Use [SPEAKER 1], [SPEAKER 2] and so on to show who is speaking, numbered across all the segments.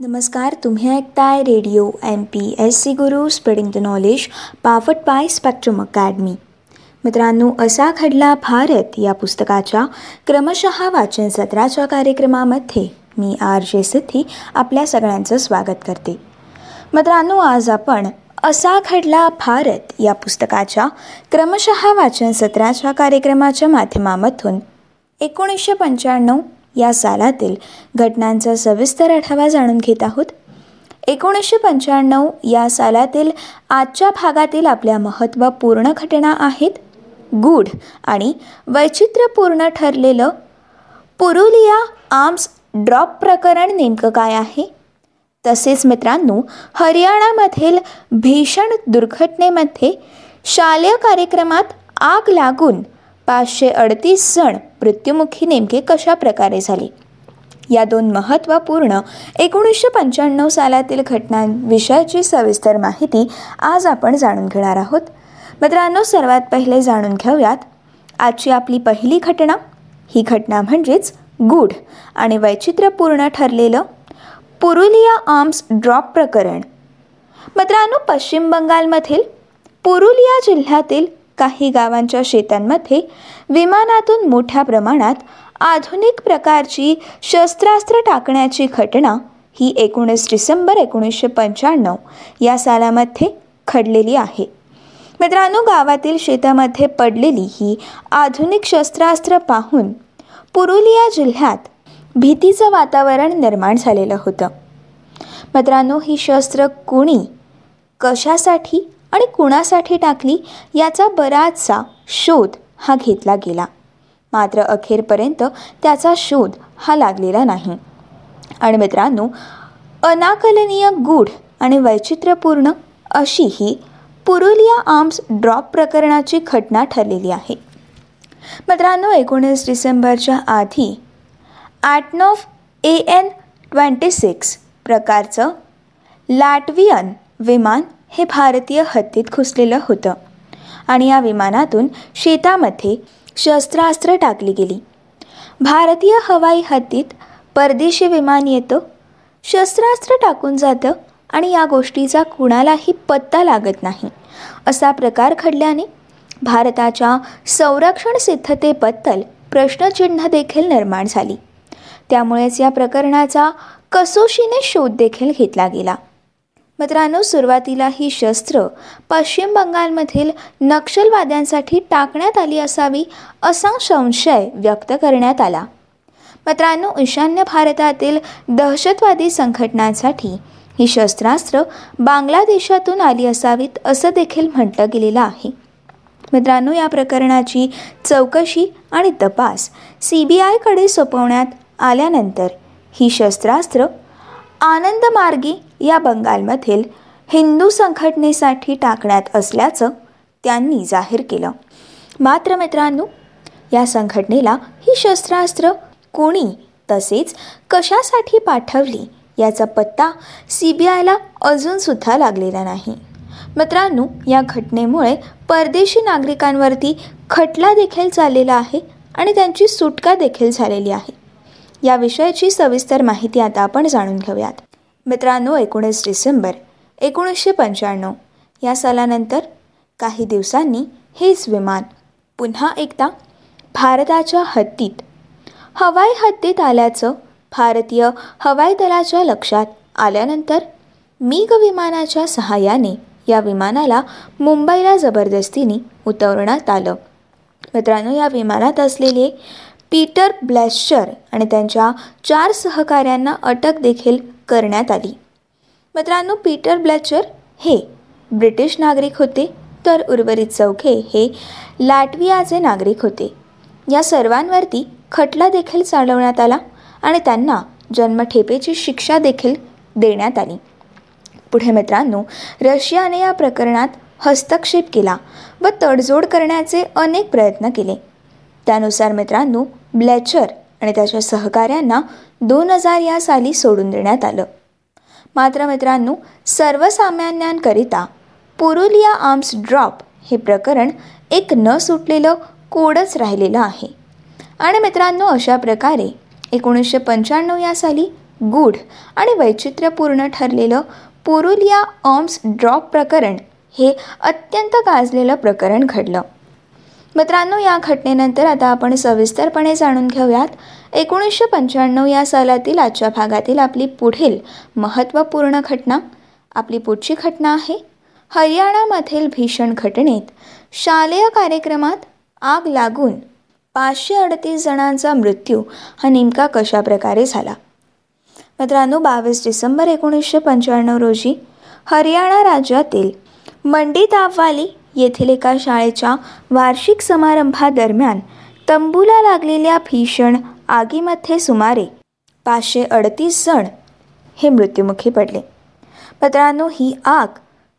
[SPEAKER 1] नमस्कार तुम्ही ऐकताय radio M P S C Guru spreading the knowledge powered by Spectrum Academy मित्रांनो असा घडला भारत या पुस्तकाच्या क्रमशः वाचन सत्राच्या कार्यक्रमामध्ये. मी आर जे सिद्धी आपल्या सगळ्यांचं स्वागत करते. मित्रांनो आज आपण असा घडला भारत या पुस्तकाच्या क्रमशः वाचन सत्राच्या कार्यक्रमाच्या माध्यमामधून एकोणीसशे पंच्याण्णव या सालातील घटनांचा सविस्तर आढावा जाणून घेत आहोत. एकोणीसशे पंच्याण्णव या सालातील आजच्या भागातील आपल्या महत्त्वपूर्ण घटना आहेत. गूढ आणि वैचित्र्यपूर्ण ठरलेलं पुरुलिया आर्म्स ड्रॉप प्रकरण नेमकं काय आहे? तसेच मित्रांनो हरियाणामधील भीषण दुर्घटनेमध्ये शालेय कार्यक्रमात आग लागून पाचशे अडतीस जण मृत्युमुखी नेमके कशा प्रकारे झाले? या दोन महत्त्वपूर्ण एकोणीसशे पंच्याण्णव सालातील घटनांविषयाची सविस्तर माहिती आज आपण जाणून घेणार आहोत. मित्रांनो सर्वात पहिले जाणून घेऊयात. आजची आपली पहिली घटना ही घटना म्हणजेच गूढ आणि वैचित्र्यपूर्ण ठरलेलं पुरुलिया आर्म्स ड्रॉप प्रकरण. मित्रांनो पश्चिम बंगालमधील पुरुलिया जिल्ह्यातील काही गावांच्या शेतांमध्ये विमानातून मोठ्या प्रमाणात आधुनिक प्रकारची शस्त्रास्त्र टाकण्याची घटना ही एकोणीस डिसेंबर एकोणीसशे पंच्याण्णव या सालामध्ये घडलेली आहे. मित्रांनो गावातील शेतामध्ये पडलेली ही आधुनिक शस्त्रास्त्र पाहून पुरुलिया जिल्ह्यात भीतीचं वातावरण निर्माण झालेलं होतं. मित्रांनो ही शस्त्र कुणी कशासाठी आणि कुणासाठी टाकली याचा बराचसा शोध हा घेतला गेला. मात्र अखेरपर्यंत त्याचा शोध हा लागलेला नाही. आणि मित्रांनो अनाकलनीय गूढ आणि वैचित्र्यपूर्ण अशी ही पुरुलिया आर्म्स ड्रॉप प्रकरणाची घटना ठरलेली आहे. मित्रांनो एकोणीस डिसेंबरच्या आधी ॲटनॉफ ए एन ट्वेंटी सिक्स प्रकारचं लॅटवियन विमान हे भारतीय हद्दीत घुसलेलं होतं. आणि या विमानातून शेतामध्ये शस्त्रास्त्र टाकली गेली. भारतीय हवाई हद्दीत परदेशी विमान येतं शस्त्रास्त्र टाकून जातं आणि या गोष्टीचा कुणालाही पत्ता लागत नाही असा प्रकार घडल्याने भारताच्या संरक्षण सिद्धतेबद्दल प्रश्नचिन्ह देखील निर्माण झाली. त्यामुळेच या प्रकरणाचा कसोशीने शोध देखील घेतला गेला. मित्रांनो सुरुवातीला ही शस्त्र पश्चिम बंगालमधील नक्षलवाद्यांसाठी टाकण्यात आली असावी असा संशय व्यक्त करण्यात आला. मित्रांनो ईशान्य भारतातील दहशतवादी संघटनांसाठी ही शस्त्रास्त्र बांगलादेशातून आली असावीत असं देखील म्हटलं गेलेलं आहे. मित्रांनो या प्रकरणाची चौकशी आणि तपास सी बी आयकडे सोपवण्यात आल्यानंतर ही शस्त्रास्त्र आनंदमार्गी या बंगालमधील हिंदू संघटनेसाठी टाकण्यात असल्याचं त्यांनी जाहीर केलं. मात्र मित्रांनो या संघटनेला ही शस्त्रास्त्र कोणी तसेच कशासाठी पाठवली याचा पत्ता सी बी आयला अजूनसुद्धा लागलेला नाही. मित्रांनो या घटनेमुळे परदेशी नागरिकांवरती खटला देखील चाललेला आहे आणि त्यांची सुटका देखील झालेली आहे. या विषयाची सविस्तर माहिती आता आपण जाणून घेऊयात. मित्रांनो एकोणीस डिसेंबर एकोणीसशे पंच्याण्णव. या सालानंतर काही दिवसांनी हेच विमान पुन्हा एकदा भारताच्या हद्दीत हवाई हद्दीत आल्याचं भारतीय हवाई दलाच्या लक्षात आल्यानंतर मिग विमानाच्या सहाय्याने या विमानाला मुंबईला जबरदस्तीने उतरवण्यात आलं. मित्रांनो या विमानात असलेले पीटर ब्लॅशर आणि त्यांच्या चार सहकाऱ्यांना अटक देखील करण्यात आली. मित्रांनो पीटर ब्लॅचर हे ब्रिटिश नागरिक होते. तर उर्वरित चौघे हे लॅटवियाचे नागरिक होते. या सर्वांवरती खटला देखील चालवण्यात आला आणि त्यांना जन्मठेपेची शिक्षा देखील देण्यात आली. पुढे मित्रांनो रशियाने या प्रकरणात हस्तक्षेप केला व तडजोड करण्याचे अनेक प्रयत्न केले. त्यानुसार मित्रांनो ब्लॅचर आणि त्याच्या सहकाऱ्यांना दोन हजार या साली सोडून देण्यात आलं. मात्र मित्रांनो सर्वसामान्यांकरिता पुरुलिया आर्म्स ड्रॉप हे प्रकरण एक न सुटलेलं कोडच राहिलेलं आहे. आणि मित्रांनो अशा प्रकारे एकोणीसशे पंच्याण्णव या साली गूढ आणि वैचित्र्यपूर्ण ठरलेलं पुरुलिया ऑम्स ड्रॉप प्रकरण हे अत्यंत गाजलेलं प्रकरण घडलं. मित्रांनो या घटनेनंतर आता आपण सविस्तरपणे जाणून घेऊयात. एकोणीसशे पंच्याण्णव या सालातील आजच्या भागातील आपली पुढील महत्त्वपूर्ण घटना. आपली पुढची घटना आहे हरियाणामधील भीषण घटनेत. शालेय कार्यक्रमात आग लागून पाचशे अडतीस जणांचा मृत्यू हा नेमका कशा प्रकारे झाला? मित्रांनो बावीस डिसेंबर एकोणीसशे पंच्याण्णव रोजी हरियाणा राज्यातील मंडी तापवाली येथील एका शाळेच्या वार्षिक समारंभादरम्यान तंबूला लागलेल्या भीषण आगीमध्ये सुमारे पाचशे अडतीस जण हे मृत्युमुखी पडले. मित्रांनो ही आग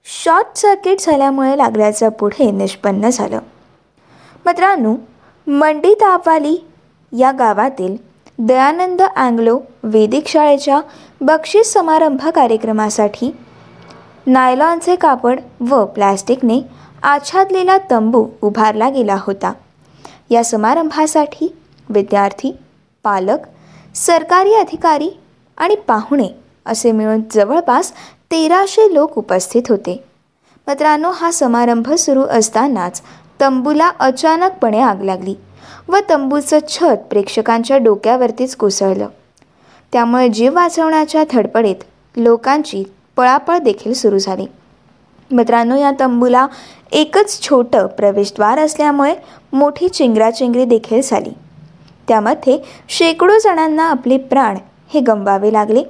[SPEAKER 1] शॉर्ट सर्किट झाल्यामुळे लागल्याचं पुढे निष्पन्न झालं. मित्रांनो मंडी तापवाली या गावातील दयानंद अँग्लो वेदिक शाळेच्या बक्षीस समारंभ कार्यक्रमासाठी नायलॉनचे कापड व प्लॅस्टिकने आच्छादलेला तंबू उभारला गेला होता. या समारंभासाठी विद्यार्थी पालक सरकारी अधिकारी आणि पाहुणे असे मिळून जवळपास तेराशे लोक उपस्थित होते. मित्रांनो हा समारंभ सुरू असतानाच तंबूला अचानकपणे आग लागली व तंबूचं छत प्रेक्षकांच्या डोक्यावरतीच कोसळलं. त्यामुळे जीव वाचवण्याच्या धडपडीत लोकांची पळापळ देखील सुरू झाली. मित्रांनो या तंबूला एकच छोटं प्रवेशद्वार असल्यामुळे मोठी चिंगराचिंगरी देखील झाली. त्यामध्ये शेकडो जणांना आपले प्राण हे गमवावे लागले.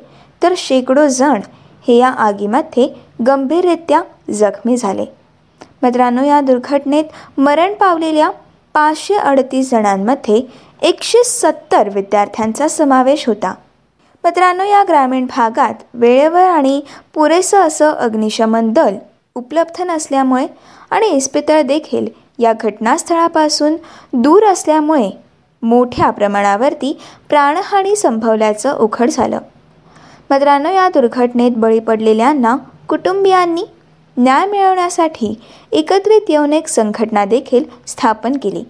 [SPEAKER 1] तर शेकडो जण हे या आगीमध्ये गंभीररित्या जखमी झाले. मित्रांनो या दुर्घटनेत मरण पावलेल्या पाचशे अडतीस जणांमध्ये एकशे सत्तर विद्यार्थ्यांचा समावेश होता. मित्रांनो या ग्रामीण भागात वेळेवर आणि पुरेसं असं अग्निशमन दल उपलब्ध नसल्यामुळे आणि इस्पितळ देखील या घटनास्थळापासून दूर असल्यामुळे मोठ्या प्रमाणावरती प्राणहानी संभवल्याचं उघड झालं. मित्रांनो या दुर्घटनेत बळी पडलेल्यांना कुटुंबियांनी न्याय मिळवण्यासाठी एकत्रित येऊन एक संघटना देखील स्थापन केली.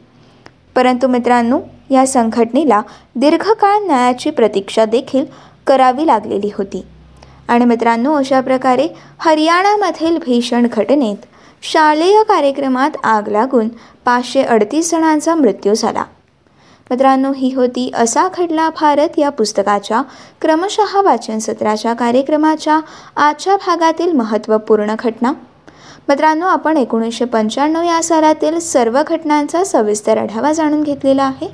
[SPEAKER 1] परंतु मित्रांनो या संघटनेला दीर्घकाळ न्यायाची प्रतीक्षा देखील करावी लागलेली होती. आणि मित्रांनो अशा प्रकारे हरियाणामधील भीषण घटनेत शालेय कार्यक्रमात आग लागून पाचशे अडतीस जणांचा मृत्यू झाला. मित्रांनो ही होती असा घडला भारत या पुस्तकाच्या क्रमशः वाचन सत्राच्या कार्यक्रमाच्या आजच्या भागातील महत्त्वपूर्ण घटना. मित्रांनो आपण एकोणीसशे पंच्याण्णव या सालातील सर्व घटनांचा सविस्तर आढावा जाणून घेतलेला आहे.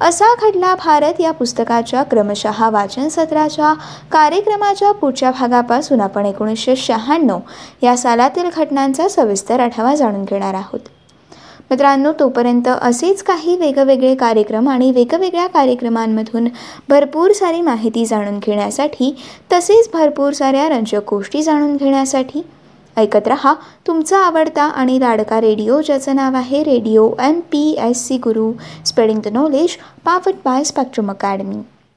[SPEAKER 1] असा घडला भारत या पुस्तकाच्या क्रमशः वाचन सत्राच्या कार्यक्रमाच्या पुढच्या भागापासून आपण एकोणीसशे शहाण्णव या सालातील घटनांचा सविस्तर आढावा जाणून घेणार आहोत. मित्रांनो तोपर्यंत असेच काही वेगवेगळे कार्यक्रम आणि वेगवेगळ्या कार्यक्रमांमधून भरपूर सारी माहिती जाणून घेण्यासाठी तसेच भरपूर साऱ्या रंजक गोष्टी जाणून घेण्यासाठी ऐकत रहा. तुमचा आवडता आणि लाडका रेडिओ ज्याचं नाव आहे radio M P S C Guru. Spreading the knowledge powered by Spectrum Academy